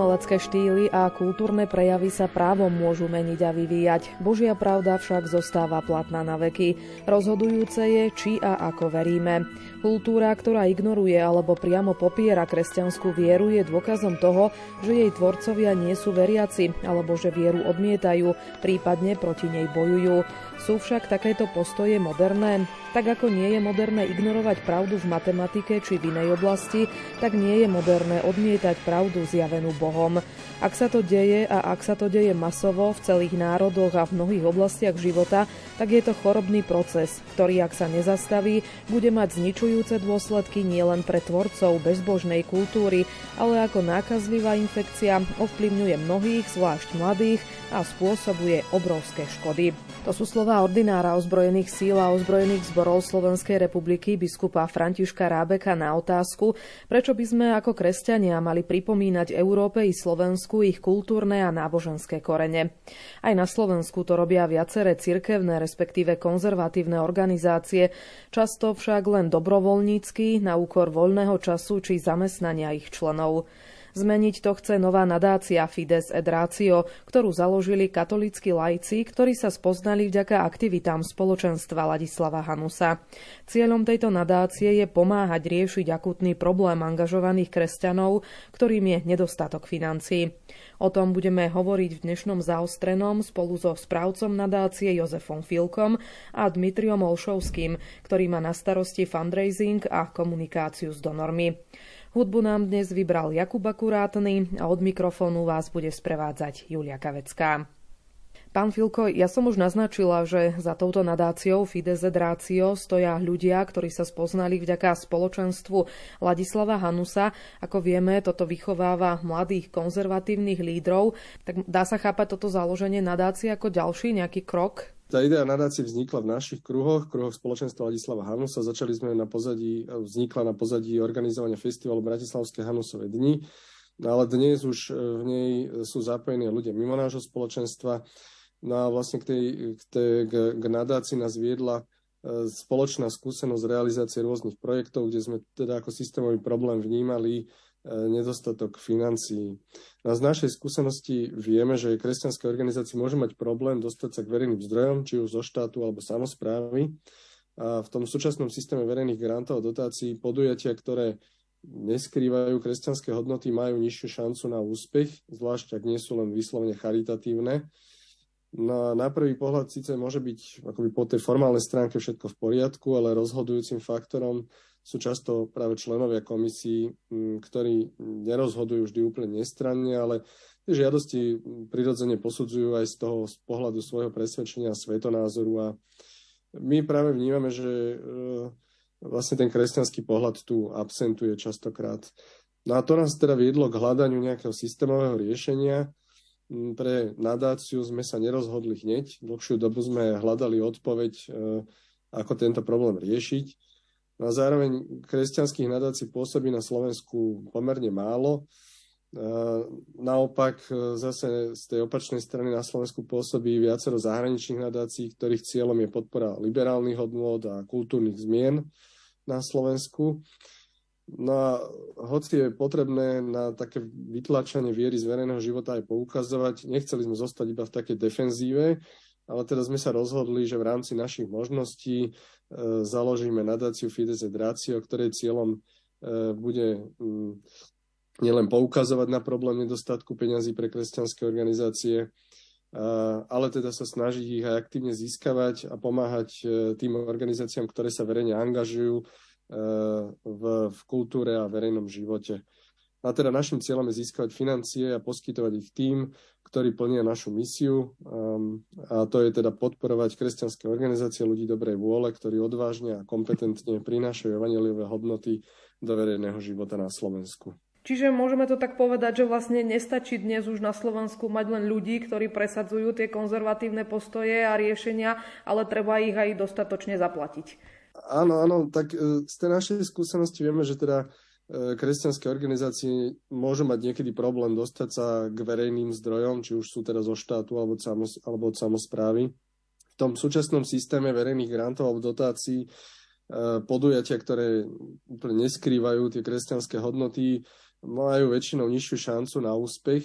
Umelecké štýly a kultúrne prejavy sa právom môžu meniť a vyvíjať. Božia pravda však zostáva platná na veky. Rozhodujúce je, či a ako veríme. Kultúra, ktorá ignoruje alebo priamo popiera kresťanskú vieru, je dôkazom toho, že jej tvorcovia nie sú veriaci alebo že vieru odmietajú, prípadne proti nej bojujú. Sú však takéto postoje moderné? Tak ako nie je moderné ignorovať pravdu v matematike či v inej oblasti, tak nie je moderné odmietať pravdu zjavenú Bohom. Ak sa to deje a ak sa to deje masovo v celých národoch a v mnohých oblastiach života, tak je to chorobný proces, ktorý ak sa nezastaví, bude mať zničujúce dôsledky nielen pre tvorcov bezbožnej kultúry, ale ako nákazlivá infekcia ovplyvňuje mnohých, zvlášť mladých a spôsobuje obrovské škody. To sú slova ordinára ozbrojených síl a ozbrojených zborov Slovenskej republiky biskupa Františka Rábeka na otázku, prečo by sme ako kresťania mali pripomínať Európe i Slovensku ich kultúrne a náboženské korene. Aj na Slovensku to robia viaceré cirkevné, respektíve konzervatívne organizácie, často však len dobrovoľnícky na úkor voľného času či zamestnania ich členov. Zmeniť to chce nová nadácia Fides et Ratio, ktorú založili katolícky lajci, ktorí sa spoznali vďaka aktivitám spoločenstva Ladislava Hanusa. Cieľom tejto nadácie je pomáhať riešiť akutný problém angažovaných kresťanov, ktorým je nedostatok financií. O tom budeme hovoriť v dnešnom zaostrenom spolu so správcom nadácie Jozefom Filkom a Dmitriom Olšovským, ktorý má na starosti fundraising a komunikáciu s donormi. Hudbu nám dnes vybral Jakub Akurátny a od mikrofónu vás bude sprevádzať Julia Kavecká. Pán Filko, ja som už naznačila, že za touto nadáciou Fides Ratio stoja ľudia, ktorí sa spoznali vďaka spoločenstvu Ladislava Hanusa. Ako vieme, toto vychováva mladých konzervatívnych lídrov. Tak dá sa chápať toto založenie nadácie ako ďalší nejaký krok tá idea nadácie vznikla v našich kruhoch, kruhoch spoločenstva Ladislava Hanusa. Začali sme na pozadí, vznikla na pozadí organizovania festivalu Bratislavské Hanusové dni, no ale dnes už e, v nej sú zapojení ľudia mimo nášho spoločenstva. No a vlastne k, tej, k, tej, k, k nadácii nás viedla e, spoločná skúsenosť realizácie rôznych projektov, kde sme teda ako systémový problém vnímali nedostatok financií. A z našej skúsenosti vieme, že kresťanské organizácie môžu mať problém dostať sa k verejným zdrojom, či už zo štátu alebo samozprávy. A v tom súčasnom systéme verejných grantov a dotácií podujatia, ktoré neskrývajú kresťanské hodnoty, majú nižšiu šancu na úspech, zvlášť ak nie sú len vyslovene charitatívne. No, na prvý pohľad síce môže byť akoby po tej formálnej stránke všetko v poriadku, ale rozhodujúcim faktorom sú často práve členovia komisí, ktorí nerozhodujú vždy úplne nestranne, ale tie žiadosti prirodzene posudzujú aj z toho z pohľadu svojho presvedčenia svetonázoru a my práve vnímame, že e, vlastne ten kresťanský pohľad tu absentuje častokrát. No a to nás teda viedlo k hľadaniu nejakého systémového riešenia. Pre nadáciu sme sa nerozhodli hneď. Dlhšiu dobu sme hľadali odpoveď, e, ako tento problém riešiť. No a zároveň kresťanských nadácií pôsobí na Slovensku pomerne málo. Naopak zase z tej opačnej strany na Slovensku pôsobí viacero zahraničných nadácií, ktorých cieľom je podpora liberálnych hodnôt a kultúrnych zmien na Slovensku. No a hoci je potrebné na také vytlačanie viery z verejného života aj poukazovať, nechceli sme zostať iba v takej defenzíve, ale teda sme sa rozhodli, že v rámci našich možností E, založíme nadáciu Fides et Ratio, ktorej cieľom e, bude mm, nielen poukazovať na problém nedostatku peňazí pre kresťanské organizácie, ale teda sa snažiť ich aj aktívne získavať a pomáhať e, tým organizáciám, ktoré sa verejne angažujú v, v kultúre a verejnom živote. A teda našim cieľom je získavať financie a poskytovať ich tým, ktorí plnia našu misiu. Um, a to je teda podporovať kresťanské organizácie ľudí dobrej vôle, ktorí odvážne a kompetentne prinášajú evaneliové hodnoty do verejného života na Slovensku. Čiže môžeme to tak povedať, že vlastne nestačí dnes už na Slovensku mať len ľudí, ktorí presadzujú tie konzervatívne postoje a riešenia, ale treba ich aj dostatočne zaplatiť. Áno, áno, tak e, z tej našej skúsenosti vieme, že teda kresťanské organizácie môžu mať niekedy problém dostať sa k verejným zdrojom, či už sú teraz zo štátu alebo od, samos, alebo od samozprávy. V tom súčasnom systéme verejných grantov alebo dotácií e, podujatia, ktoré úplne neskrývajú tie kresťanské hodnoty, majú väčšinou nižšiu šancu na úspech,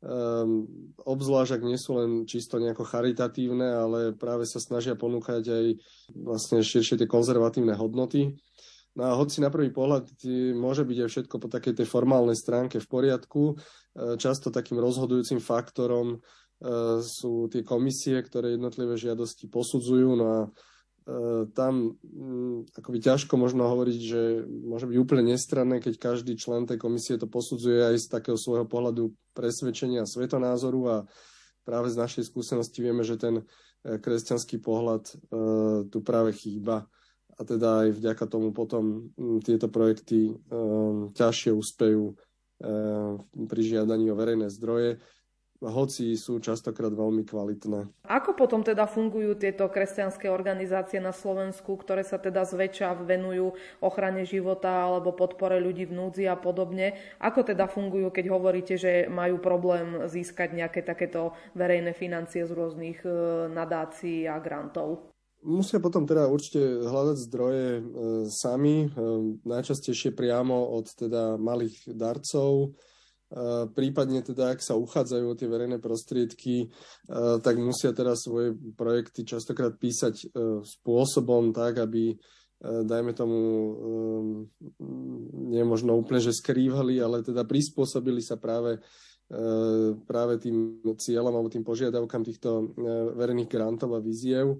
um, obzvlášť ak nie sú len čisto nejako charitatívne, ale práve sa snažia ponúkať aj vlastne širšie tie konzervatívne hodnoty. No a hoci na prvý pohľad môže byť aj všetko po takej tej formálnej stránke v poriadku, e, často takým rozhodujúcim faktorom e, sú tie komisie, ktoré jednotlivé žiadosti posudzujú. No a E, tam mm, akoby ťažko možno hovoriť, že môže byť úplne nestranné, keď každý člen tej komisie to posudzuje aj z takého svojho pohľadu presvedčenia svetonázoru a práve z našej skúsenosti vieme, že ten kresťanský pohľad tu práve chýba a teda aj vďaka tomu potom mm, tieto projekty ťažšie úspejú pri žiadaní o verejné zdroje hoci sú častokrát veľmi kvalitné. Ako potom teda fungujú tieto kresťanské organizácie na Slovensku, ktoré sa teda zväčša venujú ochrane života alebo podpore ľudí v núdzi a podobne? Ako teda fungujú, keď hovoríte, že majú problém získať nejaké takéto verejné financie z rôznych e, nadácií a grantov? Musia potom teda určite hľadať zdroje e, sami, e, najčastejšie priamo od teda malých darcov, prípadne teda, ak sa uchádzajú o tie verejné prostriedky, tak musia teda svoje projekty častokrát písať e, spôsobom tak, aby e, dajme tomu, e, nie možno úplne, že skrývali, ale teda prispôsobili sa práve práve tým cieľom alebo tým požiadavkám týchto verejných grantov a víziev.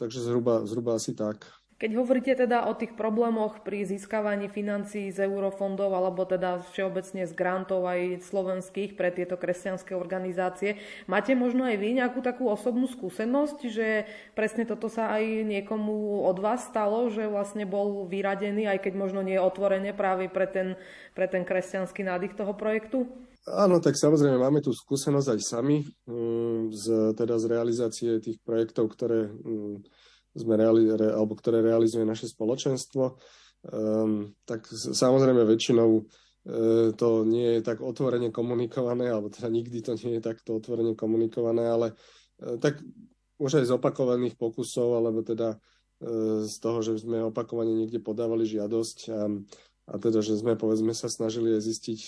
Takže zhruba, zhruba asi tak. Keď hovoríte teda o tých problémoch pri získavaní financií z eurofondov alebo teda všeobecne z grantov aj slovenských pre tieto kresťanské organizácie, máte možno aj vy nejakú takú osobnú skúsenosť, že presne toto sa aj niekomu od vás stalo, že vlastne bol vyradený, aj keď možno nie otvorene práve pre ten, pre ten kresťanský nádych toho projektu? Áno, tak samozrejme máme tu skúsenosť aj sami mm, z, teda z realizácie tých projektov, ktoré mm, sme reali, re, alebo ktoré realizuje naše spoločenstvo, um, tak samozrejme väčšinou uh, to nie je tak otvorene komunikované, alebo teda nikdy to nie je takto otvorene komunikované, ale uh, tak už aj z opakovaných pokusov, alebo teda uh, z toho, že sme opakovane niekde podávali žiadosť a, a teda, že sme povedzme sa snažili aj zistiť,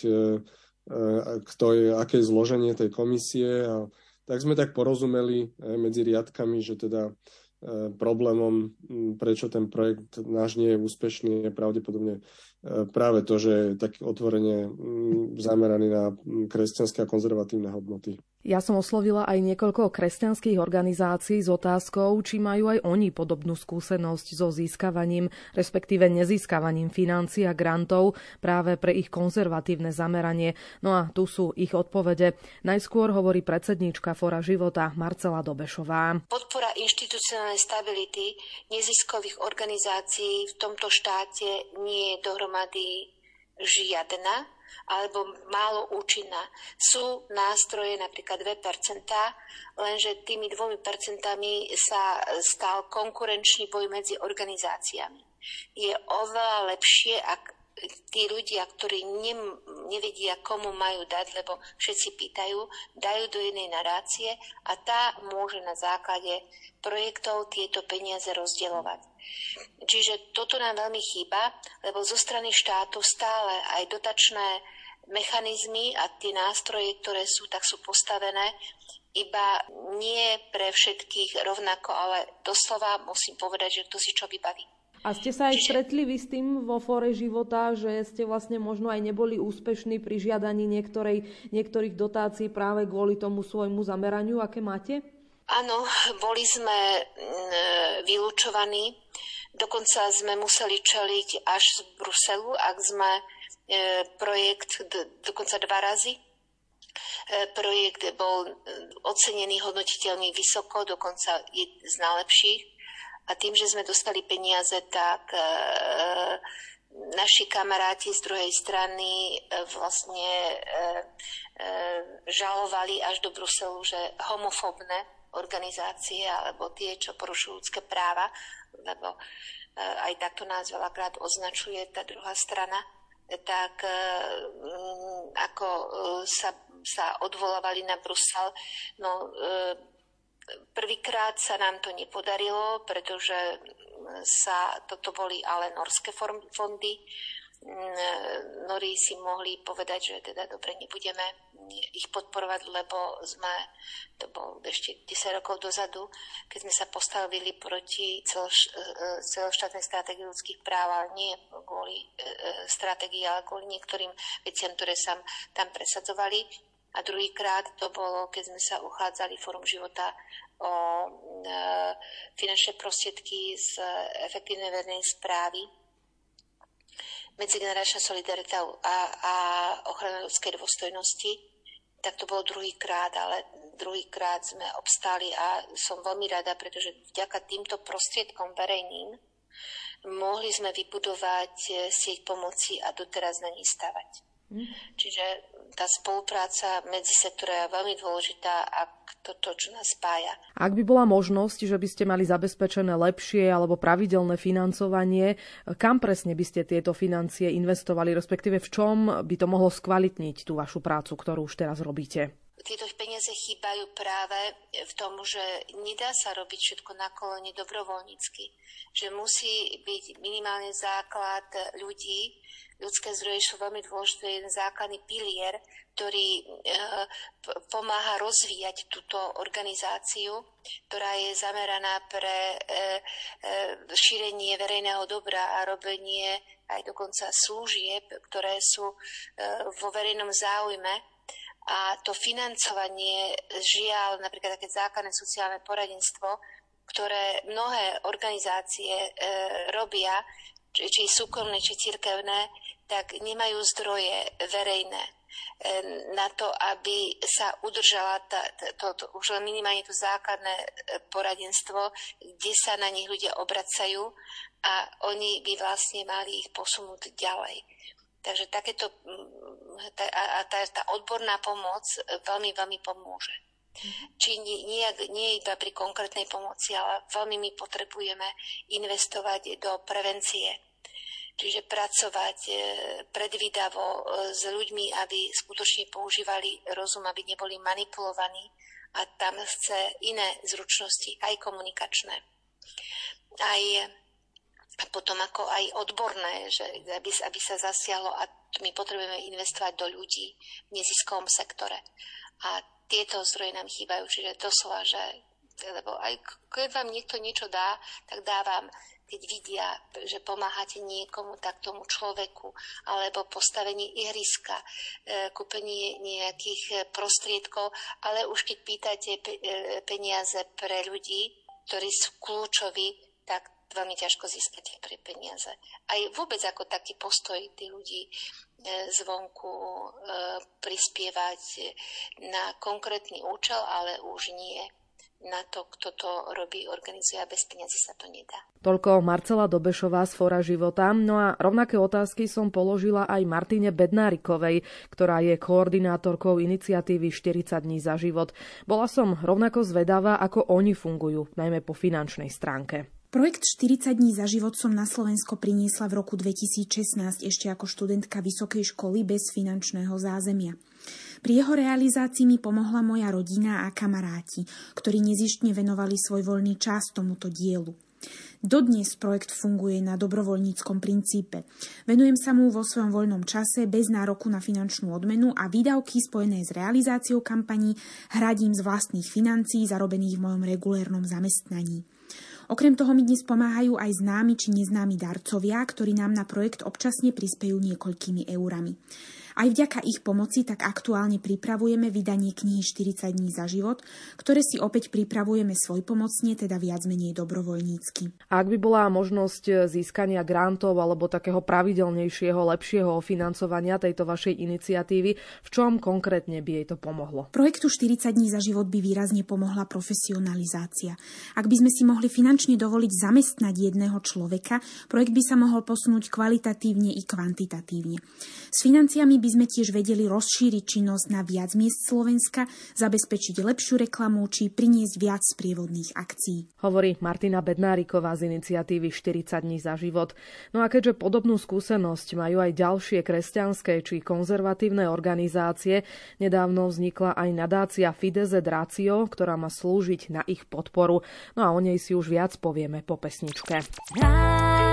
kto je, aké je zloženie tej komisie a tak sme tak porozumeli medzi riadkami, že teda E, problémom, prečo ten projekt náš nie je úspešný, je pravdepodobne e, práve to, že je tak otvorene zameraný na kresťanské a konzervatívne hodnoty. Ja som oslovila aj niekoľko kresťanských organizácií s otázkou, či majú aj oni podobnú skúsenosť so získavaním, respektíve nezískavaním financií a grantov práve pre ich konzervatívne zameranie. No a tu sú ich odpovede. Najskôr hovorí predsedníčka Fora života Marcela Dobešová. Podpora inštitucionálnej stability neziskových organizácií v tomto štáte nie je dohromady žiadna alebo málo účinná. Sú nástroje napríklad 2%, lenže tými dvomi percentami sa stal konkurenčný boj medzi organizáciami. Je oveľa lepšie, ak tí ľudia, ktorí ne, nevedia, komu majú dať, lebo všetci pýtajú, dajú do jednej nadácie a tá môže na základe projektov tieto peniaze rozdielovať. Čiže toto nám veľmi chýba, lebo zo strany štátu stále aj dotačné mechanizmy a tie nástroje, ktoré sú, tak sú postavené iba nie pre všetkých rovnako, ale doslova musím povedať, že kto si čo vybaví. A ste sa aj stretli vy s tým vo fore života, že ste vlastne možno aj neboli úspešní pri žiadaní niektorej, niektorých dotácií práve kvôli tomu svojmu zameraniu, aké máte? Áno, boli sme mm, vylúčovaní. Dokonca sme museli čeliť až z Bruselu, ak sme e, projekt dokonca dva razy. E, projekt bol e, ocenený hodnotiteľmi vysoko, dokonca z najlepších a tým, že sme dostali peniaze, tak e, naši kamaráti z druhej strany e, vlastne e, e, žalovali až do Bruselu, že homofobné organizácie alebo tie, čo porušujú ľudské práva, lebo e, aj takto nás veľakrát označuje tá druhá strana, tak e, ako e, sa, sa odvolávali na Brusel, no Prvýkrát sa nám to nepodarilo, pretože sa, toto boli ale norské fondy Nori si mohli povedať, že teda dobre, nebudeme ich podporovať, lebo sme, to bolo ešte 10 rokov dozadu, keď sme sa postavili proti celoš, celoštátnej stratégii ľudských práv, ale nie kvôli stratégii, ale kvôli niektorým veciam, ktoré sa tam presadzovali. A druhýkrát to bolo, keď sme sa uchádzali Fórum života o e, finančné prostriedky z efektívnej verejnej správy medzigeneračná solidarita a, a ochrana ľudskej dôstojnosti, tak to bolo druhýkrát, ale druhýkrát sme obstáli a som veľmi rada, pretože vďaka týmto prostriedkom verejným mohli sme vybudovať e, sieť pomoci a doteraz na ní stavať. Čiže tá spolupráca medzi sektorov je veľmi dôležitá a to, to, čo nás spája. Ak by bola možnosť, že by ste mali zabezpečené lepšie alebo pravidelné financovanie, kam presne by ste tieto financie investovali, respektíve v čom by to mohlo skvalitniť tú vašu prácu, ktorú už teraz robíte? Tieto peniaze chýbajú práve v tom, že nedá sa robiť všetko na kolene dobrovoľnícky. Že musí byť minimálne základ ľudí, ľudské zdroje sú veľmi dôležité, jeden základný pilier, ktorý e, pomáha rozvíjať túto organizáciu, ktorá je zameraná pre e, e, šírenie verejného dobra a robenie aj dokonca služieb, ktoré sú vo verejnom záujme. A to financovanie žiaľ, napríklad také základné sociálne poradenstvo, ktoré mnohé organizácie e, robia, či, či súkromné, či cirkevné, tak nemajú zdroje verejné e, na to, aby sa udržala tá, to, to, už len minimálne to základné e, poradenstvo, kde sa na nich ľudia obracajú a oni by vlastne mali ich posunúť ďalej. Takže takéto, tá, a tá, tá odborná pomoc veľmi, veľmi pomôže. Či nie, nie, nie iba pri konkrétnej pomoci, ale veľmi my potrebujeme investovať do prevencie čiže pracovať e, predvídavo e, s ľuďmi, aby skutočne používali rozum, aby neboli manipulovaní a tam chce iné zručnosti, aj komunikačné. Aj a potom ako aj odborné, že aby, aby sa zasiahlo a my potrebujeme investovať do ľudí v neziskovom sektore. A tieto zdroje nám chýbajú, čiže doslova, že lebo aj keď vám niekto niečo dá, tak dávam keď vidia, že pomáhate niekomu, tak tomu človeku, alebo postavenie ihriska, e, kúpenie nejakých prostriedkov, ale už keď pýtate e, peniaze pre ľudí, ktorí sú kľúčoví, tak veľmi ťažko získate pre peniaze. Aj vôbec ako taký postoj tých ľudí e, zvonku prispievať na konkrétny účel, ale už nie na to, kto to robí, organizuje a bez peniazy sa to nedá. Toľko Marcela Dobešová z Fora života. No a rovnaké otázky som položila aj Martine Bednárikovej, ktorá je koordinátorkou iniciatívy 40 dní za život. Bola som rovnako zvedavá, ako oni fungujú, najmä po finančnej stránke. Projekt 40 dní za život som na Slovensko priniesla v roku 2016 ešte ako študentka vysokej školy bez finančného zázemia. Pri jeho realizácii mi pomohla moja rodina a kamaráti, ktorí nezištne venovali svoj voľný čas tomuto dielu. Dodnes projekt funguje na dobrovoľníckom princípe. Venujem sa mu vo svojom voľnom čase bez nároku na finančnú odmenu a výdavky spojené s realizáciou kampaní hradím z vlastných financií zarobených v mojom regulérnom zamestnaní. Okrem toho mi dnes pomáhajú aj známi či neznámi darcovia, ktorí nám na projekt občasne prispejú niekoľkými eurami. Aj vďaka ich pomoci tak aktuálne pripravujeme vydanie knihy 40 dní za život, ktoré si opäť pripravujeme svoj pomocne, teda viac menej dobrovoľnícky. A ak by bola možnosť získania grantov alebo takého pravidelnejšieho, lepšieho financovania tejto vašej iniciatívy, v čom konkrétne by jej to pomohlo? Projektu 40 dní za život by výrazne pomohla profesionalizácia. Ak by sme si mohli finančne dovoliť zamestnať jedného človeka, projekt by sa mohol posunúť kvalitatívne i kvantitatívne. S financiami by sme tiež vedeli rozšíriť činnosť na viac miest Slovenska, zabezpečiť lepšiu reklamu či priniesť viac sprievodných akcií. Hovorí Martina Bednáriková z iniciatívy 40 dní za život. No a keďže podobnú skúsenosť majú aj ďalšie kresťanské či konzervatívne organizácie, nedávno vznikla aj nadácia Fideze Drácio, ktorá má slúžiť na ich podporu. No a o nej si už viac povieme po pesničke. Rádio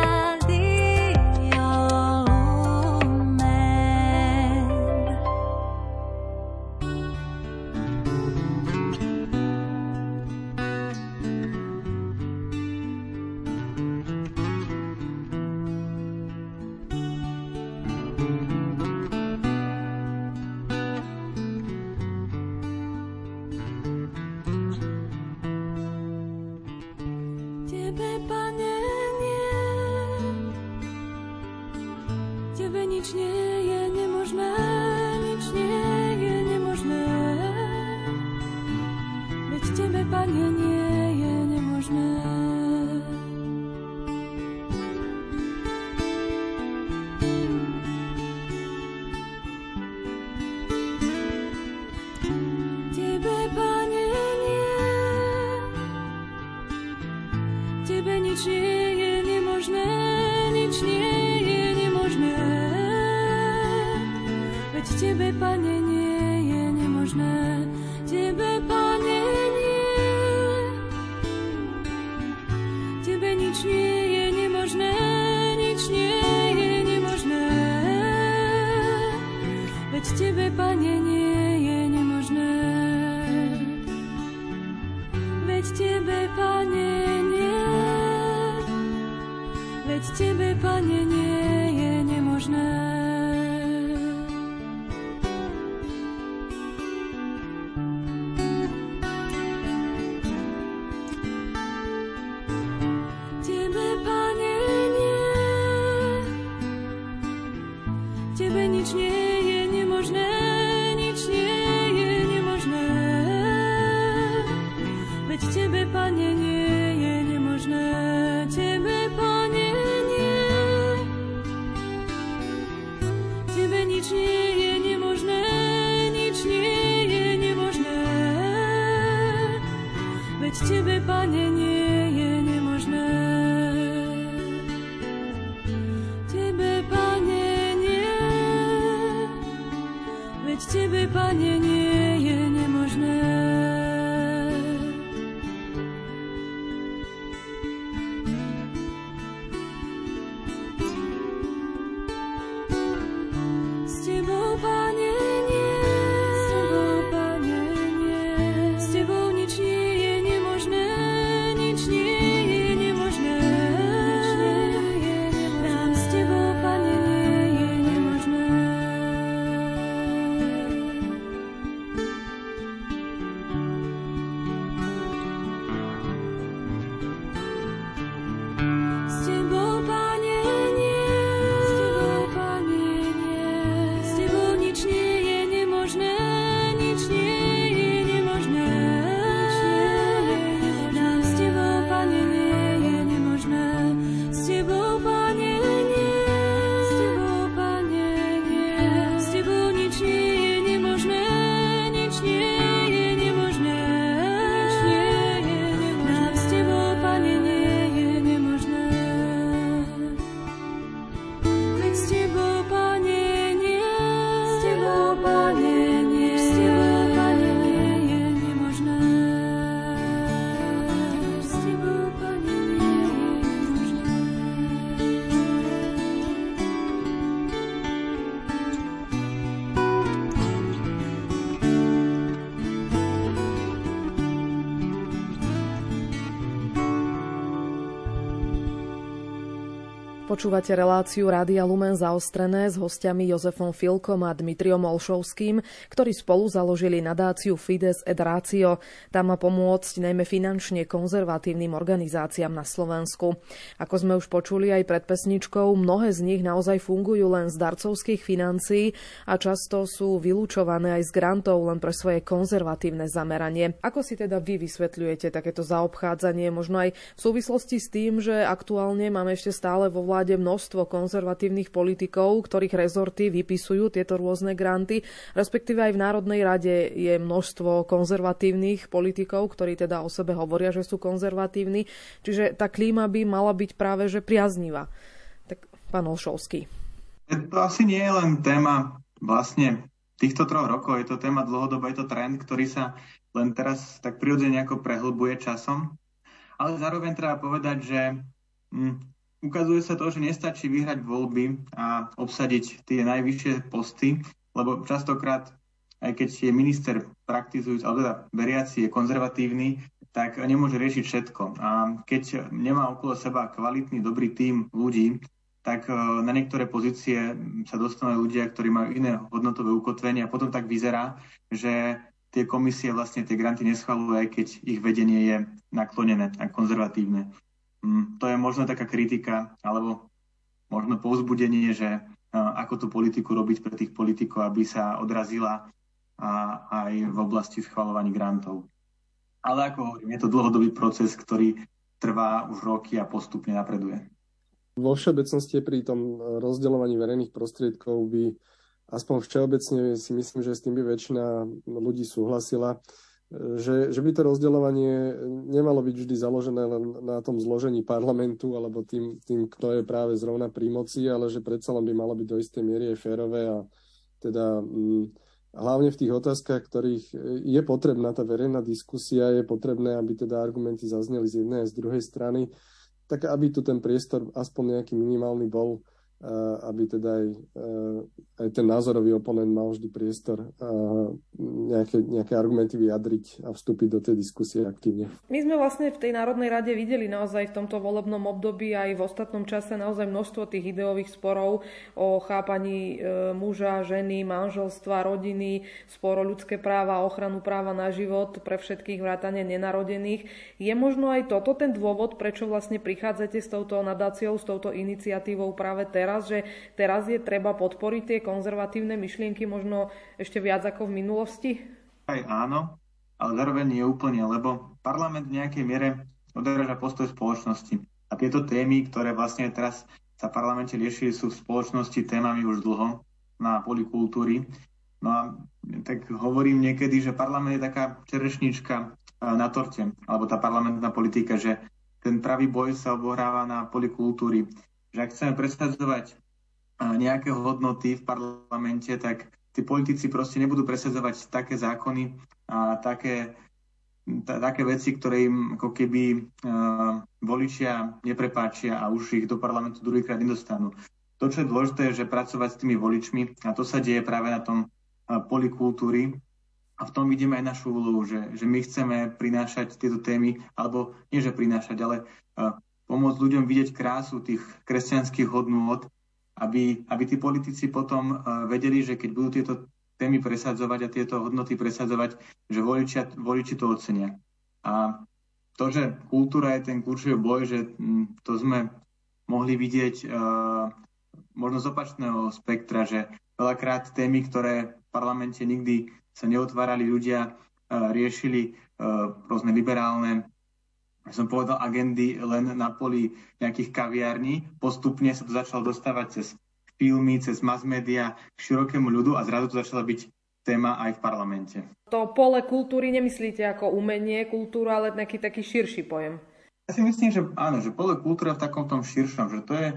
nie jest niemożne. Počúvate reláciu Rádia Lumen zaostrené s hostiami Jozefom Filkom a Dmitriom Olšovským, ktorí spolu založili nadáciu Fides et Ratio. Tá má pomôcť najmä finančne konzervatívnym organizáciám na Slovensku. Ako sme už počuli aj pred pesničkou, mnohé z nich naozaj fungujú len z darcovských financií a často sú vylúčované aj z grantov len pre svoje konzervatívne zameranie. Ako si teda vy vysvetľujete takéto zaobchádzanie, možno aj v súvislosti s tým, že aktuálne máme ešte stále vo vláde vláde množstvo konzervatívnych politikov, ktorých rezorty vypisujú tieto rôzne granty, respektíve aj v Národnej rade je množstvo konzervatívnych politikov, ktorí teda o sebe hovoria, že sú konzervatívni. Čiže tá klíma by mala byť práve že priaznivá. Tak pán Olšovský. To asi nie je len téma vlastne týchto troch rokov, je to téma dlhodobo, je to trend, ktorý sa len teraz tak prirodzene nejako prehlbuje časom. Ale zároveň treba povedať, že hm, ukazuje sa to, že nestačí vyhrať voľby a obsadiť tie najvyššie posty, lebo častokrát, aj keď je minister praktizujúc, alebo teda veriaci, je konzervatívny, tak nemôže riešiť všetko. A keď nemá okolo seba kvalitný, dobrý tím ľudí, tak e, na niektoré pozície sa dostanú ľudia, ktorí majú iné hodnotové ukotvenie a potom tak vyzerá, že tie komisie vlastne tie granty neschvalujú, aj keď ich vedenie je naklonené a konzervatívne. Mm, to je možno taká kritika, alebo možno povzbudenie, že ako tú politiku robiť pre tých politikov, aby sa odrazila aj v oblasti schvalovaní grantov. Ale ako hovorím, je to dlhodobý proces, ktorý trvá už roky a postupne napreduje. Vo všeobecnosti pri tom rozdeľovaní verejných prostriedkov by aspoň všeobecne si myslím, že s tým by väčšina ľudí súhlasila, že, že by to rozdeľovanie nemalo byť vždy založené len na tom zložení parlamentu alebo tým, tým, kto je práve zrovna pri moci, ale že predsa len by malo byť do istej miery aj férové a teda hm, hlavne v tých otázkach, ktorých je potrebná tá verejná diskusia, je potrebné, aby teda argumenty zazneli z jednej a z druhej strany, tak aby tu ten priestor aspoň nejaký minimálny bol aby teda aj, aj ten názorový oponent mal vždy priestor nejaké, nejaké argumenty vyjadriť a vstúpiť do tej diskusie aktívne. My sme vlastne v tej Národnej rade videli naozaj v tomto volebnom období aj v ostatnom čase naozaj množstvo tých ideových sporov o chápaní e, muža, ženy, manželstva, rodiny, spor ľudské práva, ochranu práva na život pre všetkých vrátane nenarodených. Je možno aj toto ten dôvod, prečo vlastne prichádzate s touto nadáciou, s touto iniciatívou práve teraz teraz, že teraz je treba podporiť tie konzervatívne myšlienky možno ešte viac ako v minulosti? Aj áno, ale zároveň nie úplne, lebo parlament v nejakej miere odráža postoj spoločnosti. A tieto témy, ktoré vlastne teraz sa v parlamente riešili, sú v spoločnosti témami už dlho na polikultúry. No a tak hovorím niekedy, že parlament je taká čerešnička e, na torte, alebo tá parlamentná politika, že ten pravý boj sa obohráva na polikultúry že ak chceme presadzovať nejaké hodnoty v parlamente, tak tí politici proste nebudú presadzovať také zákony a také, t- také veci, ktoré im ako keby uh, voličia neprepáčia a už ich do parlamentu druhýkrát nedostanú. To, čo je dôležité, je, že pracovať s tými voličmi a to sa deje práve na tom uh, poli kultúry a v tom vidíme aj našu úlohu, že, že my chceme prinášať tieto témy, alebo nie, že prinášať, ale uh, pomôcť ľuďom vidieť krásu tých kresťanských hodnôt, aby, aby tí politici potom uh, vedeli, že keď budú tieto témy presadzovať a tieto hodnoty presadzovať, že voličia, voliči to ocenia. A to, že kultúra je ten kľúčový boj, že to sme mohli vidieť uh, možno z opačného spektra, že veľakrát témy, ktoré v parlamente nikdy sa neotvárali, ľudia uh, riešili uh, rôzne liberálne som povedal, agendy len na poli nejakých kaviarní. Postupne sa to začalo dostávať cez filmy, cez mass media k širokému ľudu a zrazu to začala byť téma aj v parlamente. To pole kultúry nemyslíte ako umenie, kultúru, ale nejaký taký širší pojem? Ja si myslím, že áno, že pole kultúra v takom tom širšom, že to je,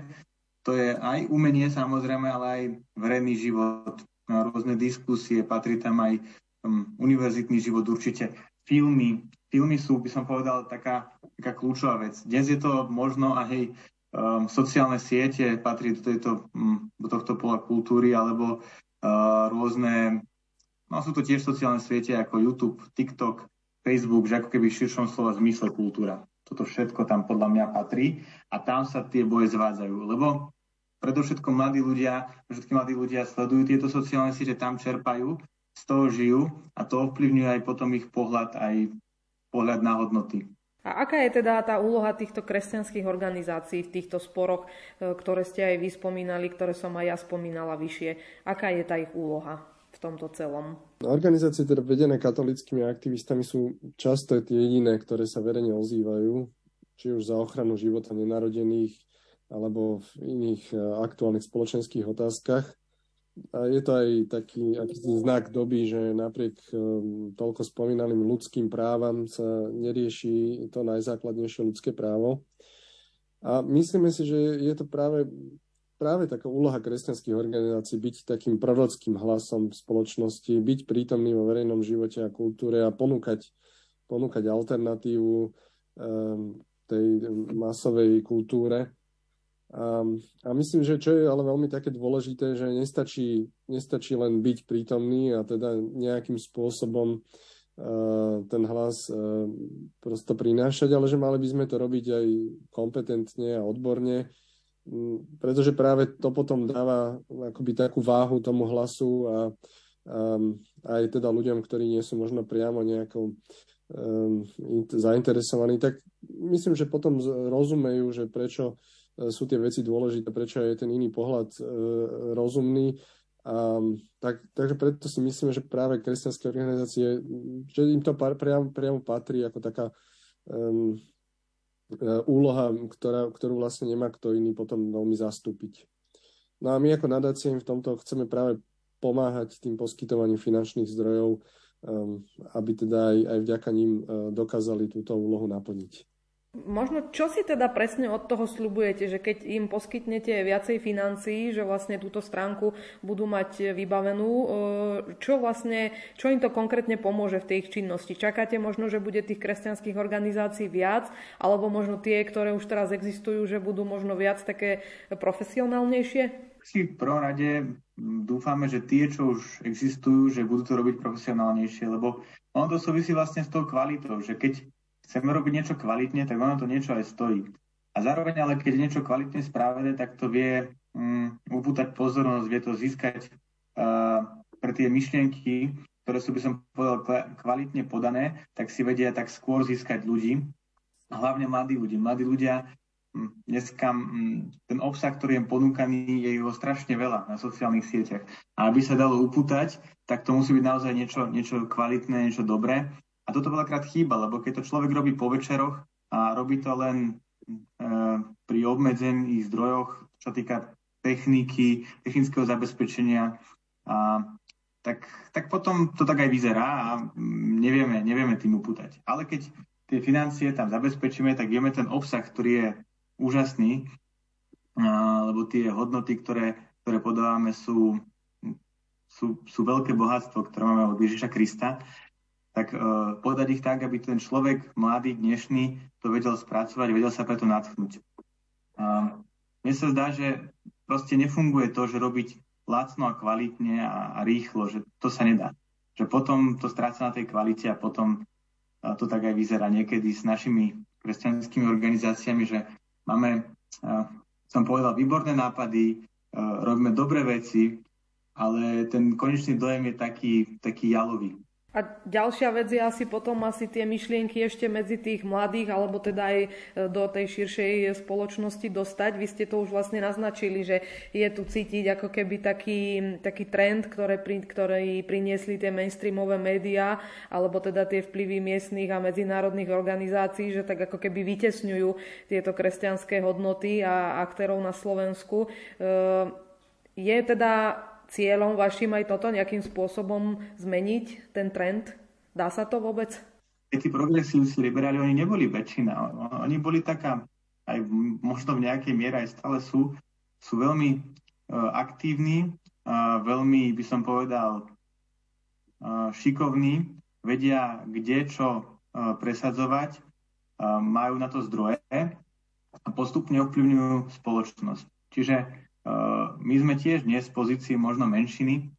to je aj umenie samozrejme, ale aj verejný život, rôzne diskusie, patrí tam aj um, univerzitný život určite, filmy, filmy sú, by som povedal, taká, taká kľúčová vec. Dnes je to možno a hej, um, sociálne siete patrí do, tejto, um, do tohto pola kultúry, alebo uh, rôzne, no sú to tiež sociálne siete ako YouTube, TikTok, Facebook, že ako keby v širšom slova zmysle kultúra. Toto všetko tam podľa mňa patrí a tam sa tie boje zvádzajú, lebo predovšetko mladí ľudia, všetky mladí ľudia sledujú tieto sociálne siete, tam čerpajú, z toho žijú a to ovplyvňuje aj potom ich pohľad aj pohľad na hodnoty. A aká je teda tá úloha týchto kresťanských organizácií v týchto sporoch, e, ktoré ste aj vy spomínali, ktoré som aj ja spomínala vyššie? Aká je tá ich úloha v tomto celom? Organizácie teda vedené katolickými aktivistami sú často tie jediné, ktoré sa verejne ozývajú, či už za ochranu života nenarodených alebo v iných e, aktuálnych spoločenských otázkach. A je to aj taký akýsi znak doby, že napriek um, toľko spomínaným ľudským právam sa nerieši to najzákladnejšie ľudské právo. A myslíme si, že je to práve, práve taká úloha kresťanských organizácií byť takým prorockým hlasom v spoločnosti, byť prítomný vo verejnom živote a kultúre a ponúkať, ponúkať alternatívu um, tej masovej kultúre a, a myslím, že čo je ale veľmi také dôležité, že nestačí, nestačí len byť prítomný a teda nejakým spôsobom uh, ten hlas uh, prosto prinášať, ale že mali by sme to robiť aj kompetentne a odborne, um, pretože práve to potom dáva akoby takú váhu tomu hlasu a um, aj teda ľuďom, ktorí nie sú možno priamo nejako um, zainteresovaní, tak myslím, že potom rozumejú, že prečo sú tie veci dôležité, prečo je ten iný pohľad rozumný. A, tak, takže preto si myslíme, že práve kresťanské organizácie, že im to priamo, priamo patrí ako taká um, úloha, ktorá, ktorú vlastne nemá kto iný potom veľmi zastúpiť. No a my ako nadácie im v tomto chceme práve pomáhať tým poskytovaním finančných zdrojov, um, aby teda aj, aj vďaka ním uh, dokázali túto úlohu naplniť. Možno čo si teda presne od toho slubujete, že keď im poskytnete viacej financií, že vlastne túto stránku budú mať vybavenú, uh, čo vlastne, čo im to konkrétne pomôže v tej ich činnosti? Čakáte možno, že bude tých kresťanských organizácií viac, alebo možno tie, ktoré už teraz existujú, že budú možno viac také profesionálnejšie? si v prvom rade dúfame, že tie, čo už existujú, že budú to robiť profesionálnejšie, lebo ono to súvisí vlastne s tou kvalitou, že keď chceme robiť niečo kvalitne, tak ono to niečo aj stojí. A zároveň ale keď je niečo kvalitne spravené, tak to vie um, upútať pozornosť, vie to získať uh, pre tie myšlienky, ktoré sú, by som povedal, kvalitne podané, tak si vedia tak skôr získať ľudí, hlavne mladí ľudí. Mladí ľudia dneska ten obsah, ktorý je ponúkaný, je jeho strašne veľa na sociálnych sieťach. A aby sa dalo upútať, tak to musí byť naozaj niečo, niečo kvalitné, niečo dobré. A toto veľakrát chýba, lebo keď to človek robí po večeroch a robí to len e, pri obmedzených zdrojoch, čo týka techniky, technického zabezpečenia, a, tak, tak potom to tak aj vyzerá a nevieme, nevieme tým upútať. Ale keď tie financie tam zabezpečíme, tak vieme ten obsah, ktorý je úžasný, lebo tie hodnoty, ktoré, ktoré podávame, sú, sú, sú veľké bohatstvo, ktoré máme od Ježiša Krista, tak uh, podať ich tak, aby ten človek, mladý, dnešný, to vedel spracovať, vedel sa preto natchnúť. Uh, mne sa zdá, že proste nefunguje to, že robiť lacno a kvalitne a, a rýchlo, že to sa nedá. Že potom to stráca na tej kvalite a potom uh, to tak aj vyzerá niekedy s našimi kresťanskými organizáciami, že Máme, som povedal, výborné nápady, robíme dobré veci, ale ten konečný dojem je taký, taký jalový. A ďalšia vec je asi potom asi tie myšlienky ešte medzi tých mladých, alebo teda aj e, do tej širšej spoločnosti dostať. Vy ste to už vlastne naznačili, že je tu cítiť ako keby taký, taký trend, ktoré, ktorý priniesli tie mainstreamové médiá, alebo teda tie vplyvy miestnych a medzinárodných organizácií, že tak ako keby vytesňujú tieto kresťanské hodnoty a aktérov na Slovensku. E, je teda cieľom vašim aj toto nejakým spôsobom zmeniť, ten trend? Dá sa to vôbec? Tí progresívci liberáli, oni neboli väčšina. Oni boli taká, aj možno v nejakej miere aj stále sú, sú veľmi uh, aktívni, veľmi, by som povedal, uh, šikovní, vedia, kde čo uh, presadzovať, majú na to zdroje a postupne ovplyvňujú spoločnosť. Čiže my sme tiež dnes v pozícii možno menšiny,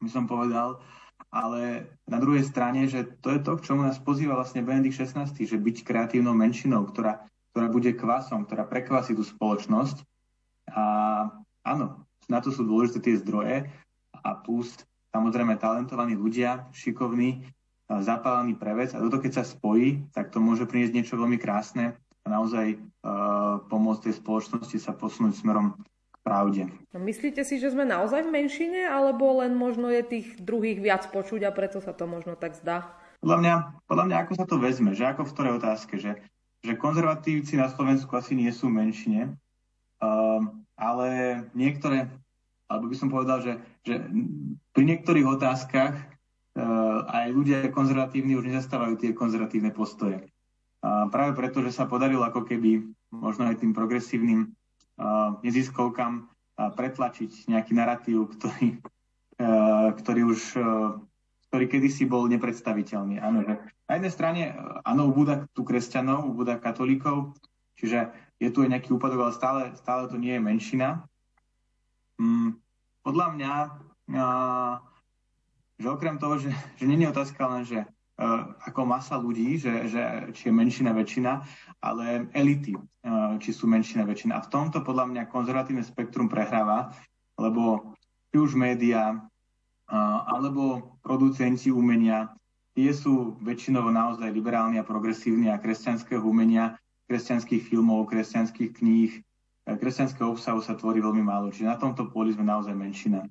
by som povedal, ale na druhej strane, že to je to, k čomu nás pozýva vlastne Benedikt XVI, že byť kreatívnou menšinou, ktorá, ktorá bude kvasom, ktorá prekvasí tú spoločnosť. A áno, na to sú dôležité tie zdroje a plus samozrejme talentovaní ľudia, šikovní, zapálení pre vec a toto keď sa spojí, tak to môže priniesť niečo veľmi krásne a naozaj uh, pomôcť tej spoločnosti sa posunúť smerom pravde. No, myslíte si, že sme naozaj v menšine, alebo len možno je tých druhých viac počuť a preto sa to možno tak zdá? Podľa mňa, podľa mňa ako sa to vezme, že ako v ktorej otázke, že, že konzervatívci na Slovensku asi nie sú v menšine, uh, ale niektoré, alebo by som povedal, že, že pri niektorých otázkach uh, aj ľudia konzervatívni už nezastávajú tie konzervatívne postoje. Uh, práve preto, že sa podarilo ako keby možno aj tým progresívnym neziskovkám pretlačiť nejaký narratív, ktorý, ktorý už ktorý kedysi bol nepredstaviteľný. Áno, že na jednej strane, áno, ubúda tu kresťanov, ubúda katolíkov, čiže je tu aj nejaký úpadok, ale stále, stále to nie je menšina. Mm, podľa mňa, že okrem toho, že, že nie je otázka len, že Eh, ako masa ľudí, že, že či je menšina, väčšina, ale elity, eh, či sú menšina, väčšina. A v tomto podľa mňa konzervatívne spektrum prehráva, lebo či už média, eh, alebo producenti umenia, tie sú väčšinovo naozaj liberálni a progresívni a kresťanského umenia, kresťanských filmov, kresťanských kníh, kresťanského obsahu sa tvorí veľmi málo. Čiže na tomto poli sme naozaj menšina.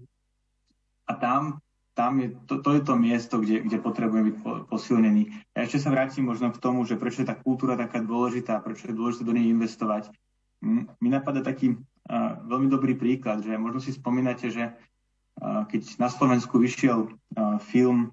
A tam, tam je, to, to je to miesto, kde, kde potrebujeme byť posilnení. A ešte sa vrátim možno k tomu, že prečo je tá kultúra taká dôležitá, prečo je dôležité do nej investovať. Mi napadá taký uh, veľmi dobrý príklad, že možno si spomínate, že uh, keď na Slovensku vyšiel uh, film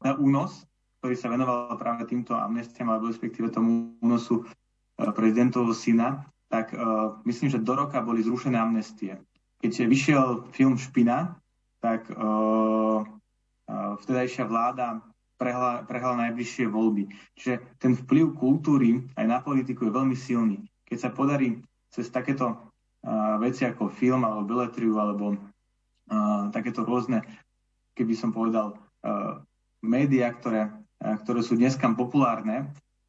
na únos, ktorý sa venoval práve týmto amnestiám, alebo respektíve tomu únosu prezidentovho syna, tak uh, myslím, že do roka boli zrušené amnestie. Keď vyšiel film Špina, tak uh, vtedajšia vláda prehla, prehla najbližšie voľby. Čiže ten vplyv kultúry aj na politiku je veľmi silný. Keď sa podarí cez takéto uh, veci ako film alebo beletriu alebo uh, takéto rôzne, keby som povedal, uh, médiá, ktoré, uh, ktoré sú dneska populárne,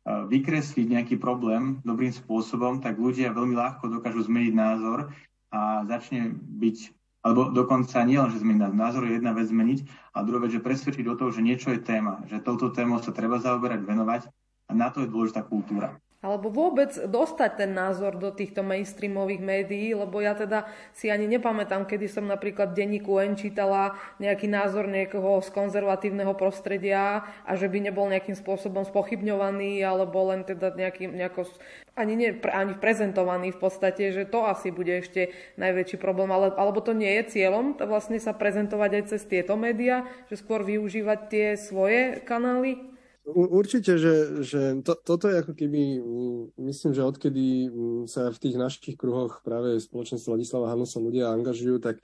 vykresliť nejaký problém dobrým spôsobom, tak ľudia veľmi ľahko dokážu zmeniť názor a začne byť, alebo dokonca nie len, že zmeniť názor, je jedna vec zmeniť, a druhá vec, že presvedčiť do toho, že niečo je téma, že touto témou sa treba zaoberať, venovať a na to je dôležitá kultúra alebo vôbec dostať ten názor do týchto mainstreamových médií, lebo ja teda si ani nepamätám, kedy som napríklad v denníku N čítala nejaký názor niekoho z konzervatívneho prostredia a že by nebol nejakým spôsobom spochybňovaný alebo len teda nejaký, nejako ani, nie, ani prezentovaný v podstate, že to asi bude ešte najväčší problém, ale, alebo to nie je cieľom to vlastne sa prezentovať aj cez tieto médiá, že skôr využívať tie svoje kanály? Určite, že, že to, toto je ako keby, mm, myslím, že odkedy mm, sa v tých našich kruhoch práve spoločenstvo Ladislava Hanusa ľudia angažujú, tak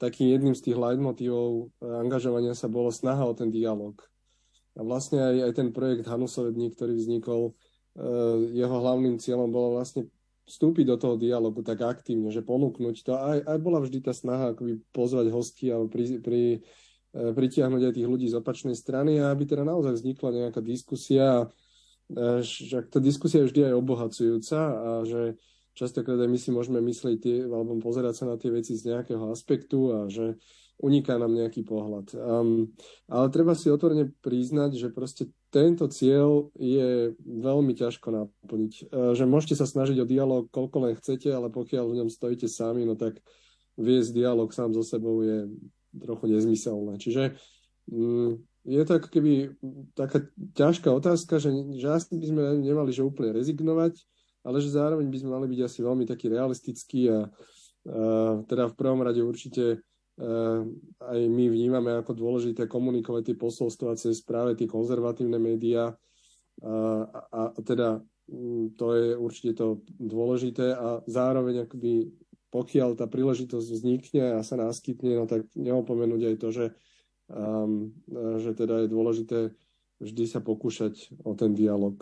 takým jedným z tých leitmotivov e, angažovania sa bolo snaha o ten dialog. A vlastne aj, aj ten projekt Hanusové dní, ktorý vznikol, e, jeho hlavným cieľom bolo vlastne vstúpiť do toho dialogu tak aktívne, že ponúknuť to. Aj, aj bola vždy tá snaha akoby pozvať hostí alebo pri, pri pritiahnuť aj tých ľudí z opačnej strany a aby teda naozaj vznikla nejaká diskusia, e, že tá diskusia je vždy aj obohacujúca a že častokrát aj my si môžeme myslieť tie, alebo pozerať sa na tie veci z nejakého aspektu a že uniká nám nejaký pohľad. Um, ale treba si otvorene priznať, že proste tento cieľ je veľmi ťažko naplniť. Uh, že môžete sa snažiť o dialog koľko len chcete, ale pokiaľ v ňom stojíte sami, no tak viesť dialog sám so sebou je trochu nezmyselné. Čiže mm, je to ako keby taká ťažká otázka, že, že asi by sme nemali že úplne rezignovať, ale že zároveň by sme mali byť asi veľmi taký realistický a, a teda v prvom rade určite a, aj my vnímame ako dôležité komunikovať tie posolstva cez práve tie konzervatívne médiá a, a, a teda mm, to je určite to dôležité a zároveň akoby pokiaľ tá príležitosť vznikne a sa náskytne, no tak neopomenúť aj to, že, um, že teda je dôležité vždy sa pokúšať o ten dialog.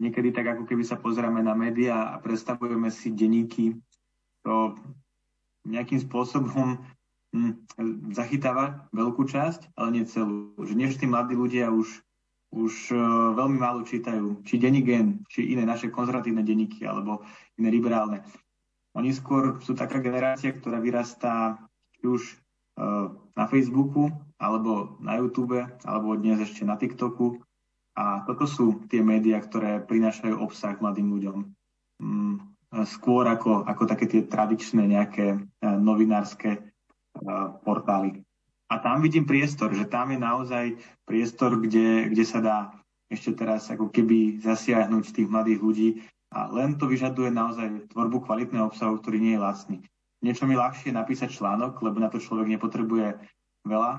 Niekedy tak, ako keby sa pozrieme na médiá a predstavujeme si denníky, to nejakým spôsobom hm, zachytáva veľkú časť, ale nie celú. Že nie tí mladí ľudia už, už uh, veľmi málo čítajú. Či denník Gen, či iné naše konzervatívne denníky, alebo iné liberálne. Oni skôr sú taká generácia, ktorá vyrastá už uh, na Facebooku, alebo na YouTube, alebo dnes ešte na TikToku. A toto sú tie médiá, ktoré prinášajú obsah mladým ľuďom. Mm, skôr ako, ako také tie tradičné nejaké uh, novinárske portály. A tam vidím priestor, že tam je naozaj priestor, kde, kde sa dá ešte teraz ako keby zasiahnuť tých mladých ľudí a len to vyžaduje naozaj tvorbu kvalitného obsahu, ktorý nie je lacný. Niečo mi ľahšie napísať článok, lebo na to človek nepotrebuje veľa,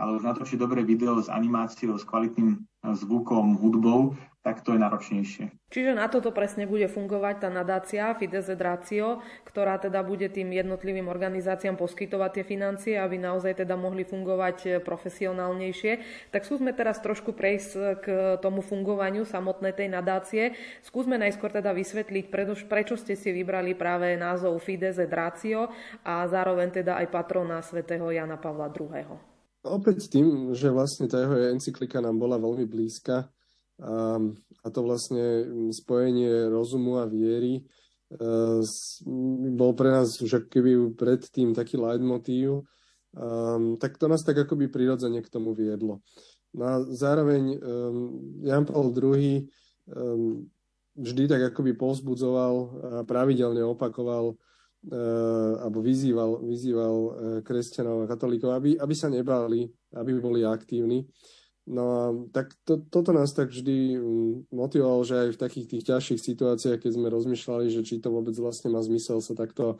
ale už natočiť dobré video s animáciou, s kvalitným zvukom, hudbou, tak to je náročnejšie. Čiže na toto presne bude fungovať tá nadácia Fidesz Ratio, ktorá teda bude tým jednotlivým organizáciám poskytovať tie financie, aby naozaj teda mohli fungovať e, profesionálnejšie. Tak skúsme teraz trošku prejsť k tomu fungovaniu samotnej tej nadácie. Skúsme najskôr teda vysvetliť, prečo ste si vybrali práve názov Fidesz Ratio a zároveň teda aj patrona svätého Jana Pavla II. Opäť tým, že vlastne tá jeho encyklika nám bola veľmi blízka a, to vlastne spojenie rozumu a viery uh, bol pre nás už keby predtým taký leitmotív, um, tak to nás tak akoby prirodzene k tomu viedlo. No a zároveň Jan Paul II vždy tak akoby povzbudzoval a pravidelne opakoval alebo vyzýval, vyzýval kresťanov a katolíkov, aby, aby sa nebáli, aby boli aktívni. No a tak to, toto nás tak vždy mm, motivovalo, že aj v takých tých ťažších situáciách, keď sme rozmýšľali, že či to vôbec vlastne má zmysel sa takto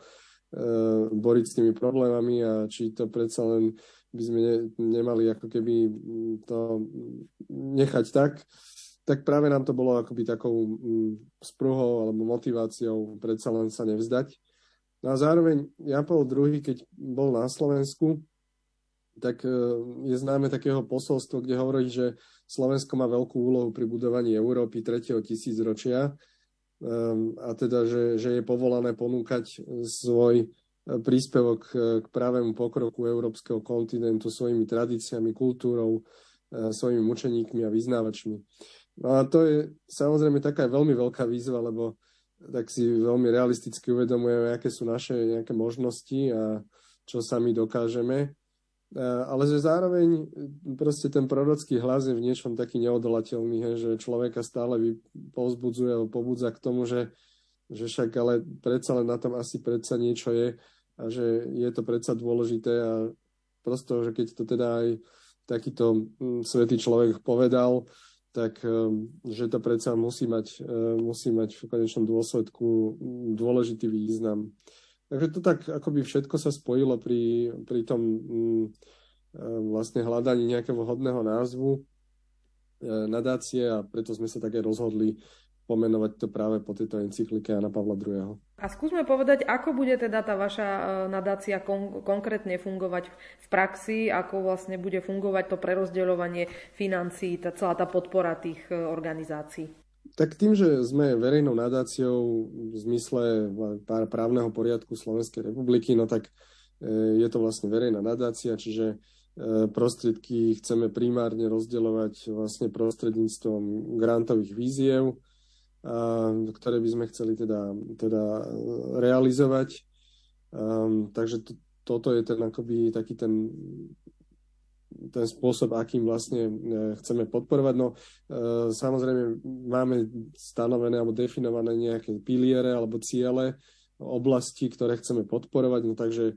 e, boriť s tými problémami a či to predsa len by sme ne, nemali ako keby mm, to nechať tak, tak práve nám to bolo akoby takou mm, spruhou alebo motiváciou predsa len sa nevzdať. No a zároveň Jan Paul II, keď bol na Slovensku, tak e, je známe takého posolstvo, kde hovorí, že Slovensko má veľkú úlohu pri budovaní Európy 3. tisícročia ehm, a teda, že, že je povolané ponúkať svoj e, príspevok e, k pravému pokroku európskeho kontinentu svojimi tradíciami, kultúrou, svojimi mučeníkmi a vyznávačmi. No a to je samozrejme taká veľmi veľká výzva, lebo tak si veľmi realisticky uvedomujeme, aké sú naše nejaké možnosti a čo sami dokážeme. Eh, ale že zároveň eh, proste ten prorocký hlas je v niečom taký neodolateľný, he, že človeka stále povzbudzuje alebo pobudza k tomu, že, že však ale predsa len na tom asi predsa niečo je a že je to predsa dôležité a prosto, že keď to teda aj takýto hm, svetý človek povedal, tak hm, že to predsa musí mať, eh, musí mať v konečnom dôsledku hm, dôležitý význam. Takže to tak akoby všetko sa spojilo pri, pri tom mm, e, vlastne hľadaní nejakého vhodného názvu e, nadácie a preto sme sa také rozhodli pomenovať to práve po tejto encyklike Jana Pavla II. A skúsme povedať, ako bude teda tá vaša e, nadácia kon- konkrétne fungovať v praxi, ako vlastne bude fungovať to prerozdeľovanie financií, tá celá tá podpora tých organizácií. Tak tým, že sme verejnou nadáciou v zmysle právneho poriadku Slovenskej republiky, no tak e, je to vlastne verejná nadácia, čiže e, prostriedky chceme primárne rozdeľovať vlastne prostredníctvom grantových víziev, ktoré by sme chceli teda, teda realizovať. Um, takže to, toto je ten akoby taký ten ten spôsob, akým vlastne e, chceme podporovať. No e, samozrejme máme stanovené alebo definované nejaké piliere alebo ciele, oblasti, ktoré chceme podporovať, no takže e,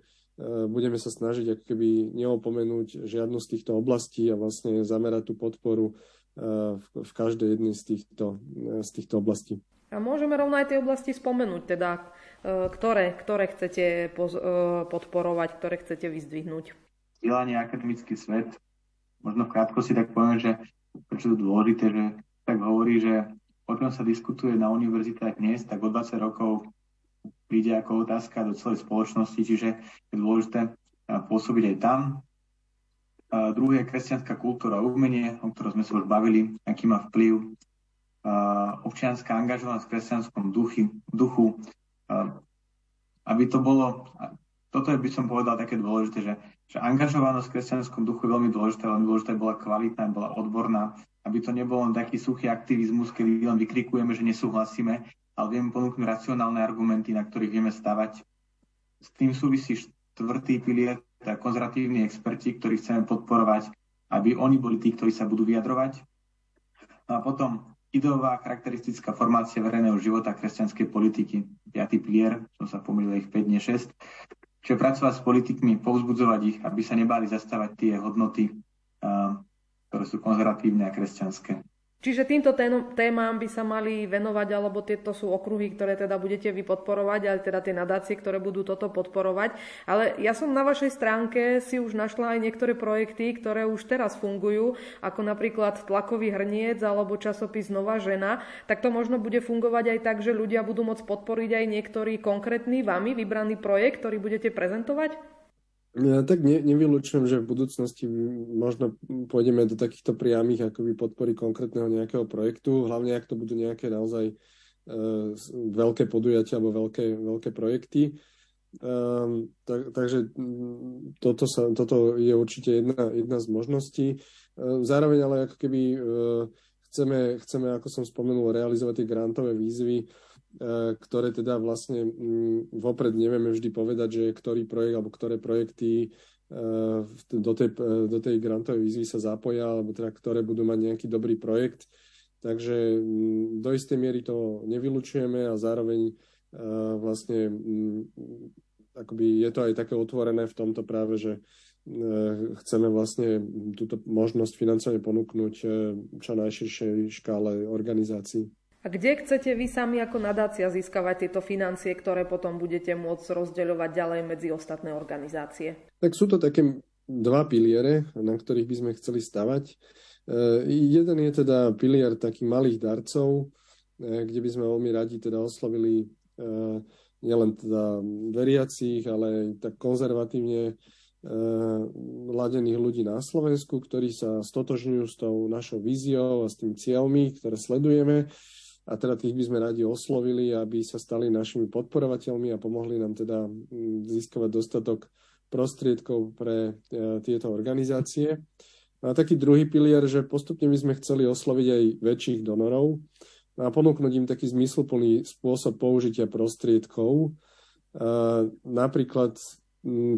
budeme sa snažiť ako keby neopomenúť žiadnu z týchto oblastí a vlastne zamerať tú podporu v každej jednej z týchto, z týchto oblastí. A môžeme rovno aj tie oblasti spomenúť, teda ktoré, ktoré chcete podporovať, ktoré chcete vyzdvihnúť vzdelanie, akademický svet. Možno v krátkosti tak poviem, že prečo to dôležité, že tak hovorí, že o čom sa diskutuje na univerzitách dnes, tak o 20 rokov príde ako otázka do celej spoločnosti, čiže je dôležité pôsobiť aj tam. A druhé je kresťanská kultúra a umenie, o ktorom sme sa už bavili, aký má vplyv. A občianská angažovanosť v kresťanskom duchy, duchu, a aby to bolo, toto by som povedal také dôležité, že že angažovanosť v kresťanskom duchu je veľmi dôležitá, veľmi dôležitá bola kvalitná, bola odborná, aby to nebol len taký suchý aktivizmus, kedy len vykrikujeme, že nesúhlasíme, ale vieme ponúknuť racionálne argumenty, na ktorých vieme stavať. S tým súvisí štvrtý pilier, teda konzervatívni experti, ktorí chceme podporovať, aby oni boli tí, ktorí sa budú vyjadrovať. No a potom ideová charakteristická formácia verejného života kresťanskej politiky, piatý pilier, som sa pomýlil ich 5, nie 6, Čiže pracovať s politikmi, povzbudzovať ich, aby sa nebali zastávať tie hodnoty, ktoré sú konzervatívne a kresťanské. Čiže týmto témam by sa mali venovať, alebo tieto sú okruhy, ktoré teda budete vy podporovať, ale teda tie nadácie, ktoré budú toto podporovať. Ale ja som na vašej stránke si už našla aj niektoré projekty, ktoré už teraz fungujú, ako napríklad Tlakový hrniec alebo časopis Nová žena. Tak to možno bude fungovať aj tak, že ľudia budú môcť podporiť aj niektorý konkrétny vami vybraný projekt, ktorý budete prezentovať? Ja tak ne, nevylučujem, že v budúcnosti možno pôjdeme do takýchto priamých akoby podpory konkrétneho nejakého projektu, hlavne ak to budú nejaké naozaj uh, veľké podujatia alebo veľké, veľké projekty. Um, tak, takže toto, sa, toto je určite jedna, jedna z možností. Uh, zároveň ale ako keby uh, chceme, chceme, ako som spomenul, realizovať tie grantové výzvy, E, ktoré teda vlastne mm, vopred nevieme vždy povedať, že ktorý projekt alebo ktoré projekty e, do tej, e, do tej grantovej výzvy sa zapoja, alebo teda ktoré budú mať nejaký dobrý projekt. Takže mm, do istej miery to nevylučujeme a zároveň vlastne akoby je to aj také otvorené v tomto práve, že chceme vlastne túto možnosť financovania ponúknuť čo najširšej škále organizácií. A kde chcete vy sami ako nadácia získavať tieto financie, ktoré potom budete môcť rozdeľovať ďalej medzi ostatné organizácie? Tak sú to také dva piliere, na ktorých by sme chceli stavať. E, jeden je teda pilier takých malých darcov, kde by sme veľmi radi teda oslovili nielen teda veriacich, ale aj tak konzervatívne ladených ľudí na Slovensku, ktorí sa stotožňujú s tou našou víziou a s tým cieľmi, ktoré sledujeme a teda tých by sme radi oslovili, aby sa stali našimi podporovateľmi a pomohli nám teda mm, získavať dostatok prostriedkov pre e, tieto organizácie. A taký druhý pilier, že postupne by sme chceli osloviť aj väčších donorov a ponúknuť im taký zmysluplný spôsob použitia prostriedkov. Napríklad mm,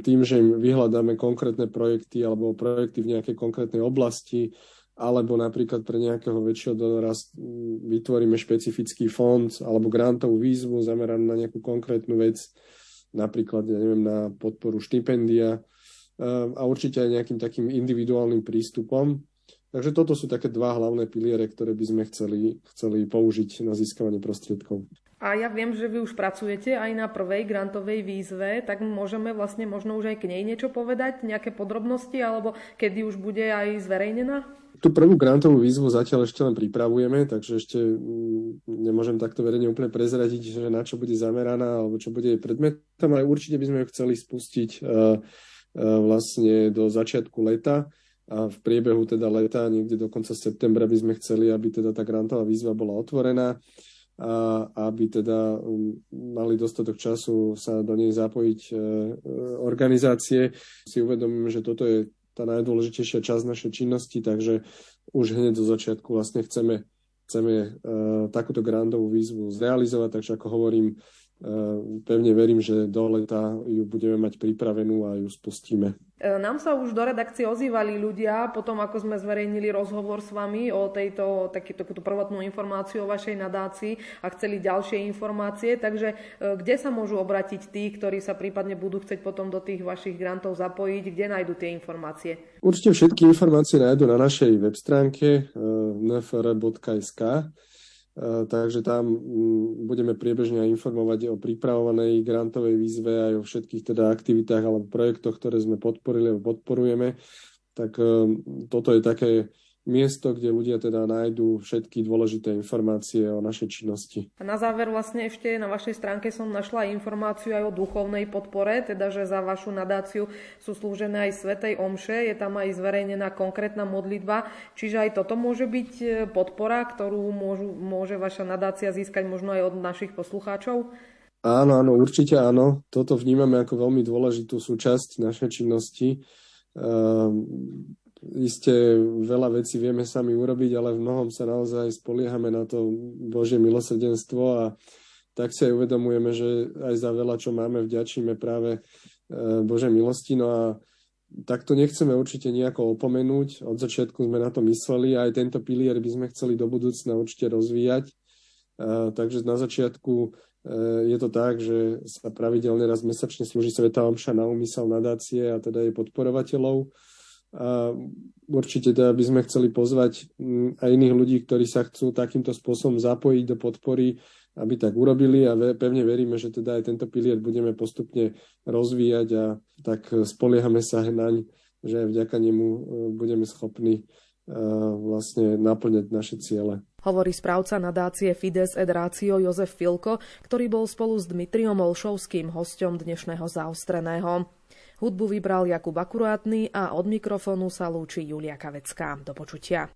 tým, že im vyhľadáme konkrétne projekty alebo projekty v nejakej konkrétnej oblasti, alebo napríklad pre nejakého väčšieho donora vytvoríme špecifický fond alebo grantovú výzvu zameranú na nejakú konkrétnu vec, napríklad, ja neviem, na podporu štipendia eh, a určite aj nejakým takým individuálnym prístupom. Takže toto sú také dva hlavné piliere, ktoré by sme chceli, chceli použiť na získavanie prostriedkov. A ja viem, že vy už pracujete aj na prvej grantovej výzve, tak môžeme vlastne možno už aj k nej niečo povedať, nejaké podrobnosti, alebo kedy už bude aj zverejnená? Tú prvú grantovú výzvu zatiaľ ešte len pripravujeme, takže ešte mm, nemôžem takto verejne úplne prezradiť, že na čo bude zameraná alebo čo bude jej predmetom, ale určite by sme ju chceli spustiť uh, uh, vlastne do začiatku leta a v priebehu teda leta, niekde do konca septembra by sme chceli, aby teda tá grantová výzva bola otvorená a aby teda um, mali dostatok času sa do nej zapojiť e, e, organizácie. Si uvedomíme, že toto je tá najdôležitejšia časť našej činnosti, takže už hneď do začiatku vlastne chceme, chceme e, takúto grandovú výzvu zrealizovať, takže ako hovorím, pevne verím, že do leta ju budeme mať pripravenú a ju spustíme. E, nám sa už do redakcie ozývali ľudia, potom ako sme zverejnili rozhovor s vami o tejto taký, takúto prvotnú informáciu o vašej nadácii a chceli ďalšie informácie, takže e, kde sa môžu obratiť tí, ktorí sa prípadne budú chcieť potom do tých vašich grantov zapojiť, kde nájdú tie informácie? Určite všetky informácie nájdú na našej web stránke e, nfr.sk takže tam mm, budeme priebežne informovať o pripravovanej grantovej výzve aj o všetkých teda aktivitách alebo projektoch, ktoré sme podporili alebo podporujeme. Tak e, toto je také miesto, kde ľudia teda nájdú všetky dôležité informácie o našej činnosti. A na záver vlastne ešte na vašej stránke som našla informáciu aj o duchovnej podpore, teda že za vašu nadáciu sú slúžené aj Svetej Omše, je tam aj zverejnená konkrétna modlitba, čiže aj toto môže byť e, podpora, ktorú môžu, môže vaša nadácia získať možno aj od našich poslucháčov? Áno, áno, určite áno. Toto vnímame ako veľmi dôležitú súčasť našej činnosti. Um, Isté veľa vecí vieme sami urobiť, ale v mnohom sa naozaj spoliehame na to Božie milosrdenstvo a tak si aj uvedomujeme, že aj za veľa, čo máme, vďačíme práve e, Bože milosti. No a tak to nechceme určite nejako opomenúť. Od začiatku sme na to mysleli a aj tento pilier by sme chceli do budúcna určite rozvíjať. E, takže na začiatku e, je to tak, že sa pravidelne raz mesačne slúži Sveta Omša na úmysel nadácie a teda jej podporovateľov a určite teda by sme chceli pozvať mm, aj iných ľudí, ktorí sa chcú takýmto spôsobom zapojiť do podpory, aby tak urobili a pevne veríme, že teda aj tento pilier budeme postupne rozvíjať a tak spoliehame sa naň, že aj vďaka nemu e, budeme schopní e, vlastne naplňať naše ciele. Hovorí správca nadácie Fides et Ratio Jozef Filko, ktorý bol spolu s Dmitriom Olšovským hostom dnešného zaostreného. Hudbu vybral Jakub Akurátny a od mikrofónu sa lúči Julia Kavecká. Do počutia.